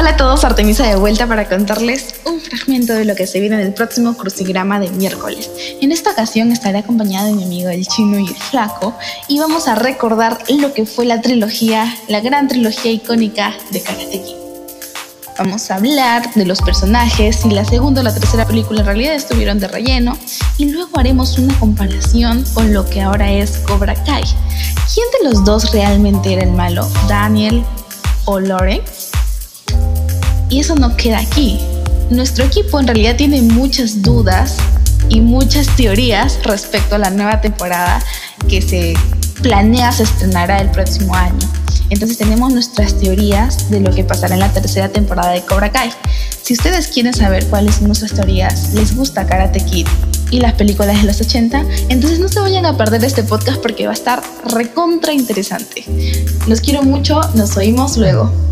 Hola a todos, Artemisa de vuelta para contarles un fragmento de lo que se viene en el próximo crucigrama de miércoles. En esta ocasión estaré acompañada de mi amigo el chino y el flaco y vamos a recordar lo que fue la trilogía, la gran trilogía icónica de Karate Kid. Vamos a hablar de los personajes, si la segunda o la tercera película en realidad estuvieron de relleno y luego haremos una comparación con lo que ahora es Cobra Kai. ¿Quién de los dos realmente era el malo? ¿Daniel o Lawrence? Y eso no queda aquí. Nuestro equipo en realidad tiene muchas dudas y muchas teorías respecto a la nueva temporada que se planea se estrenará el próximo año. Entonces tenemos nuestras teorías de lo que pasará en la tercera temporada de Cobra Kai. Si ustedes quieren saber cuáles son nuestras teorías, les gusta Karate Kid y las películas de los 80, entonces no se vayan a perder este podcast porque va a estar recontra interesante. Los quiero mucho, nos oímos luego.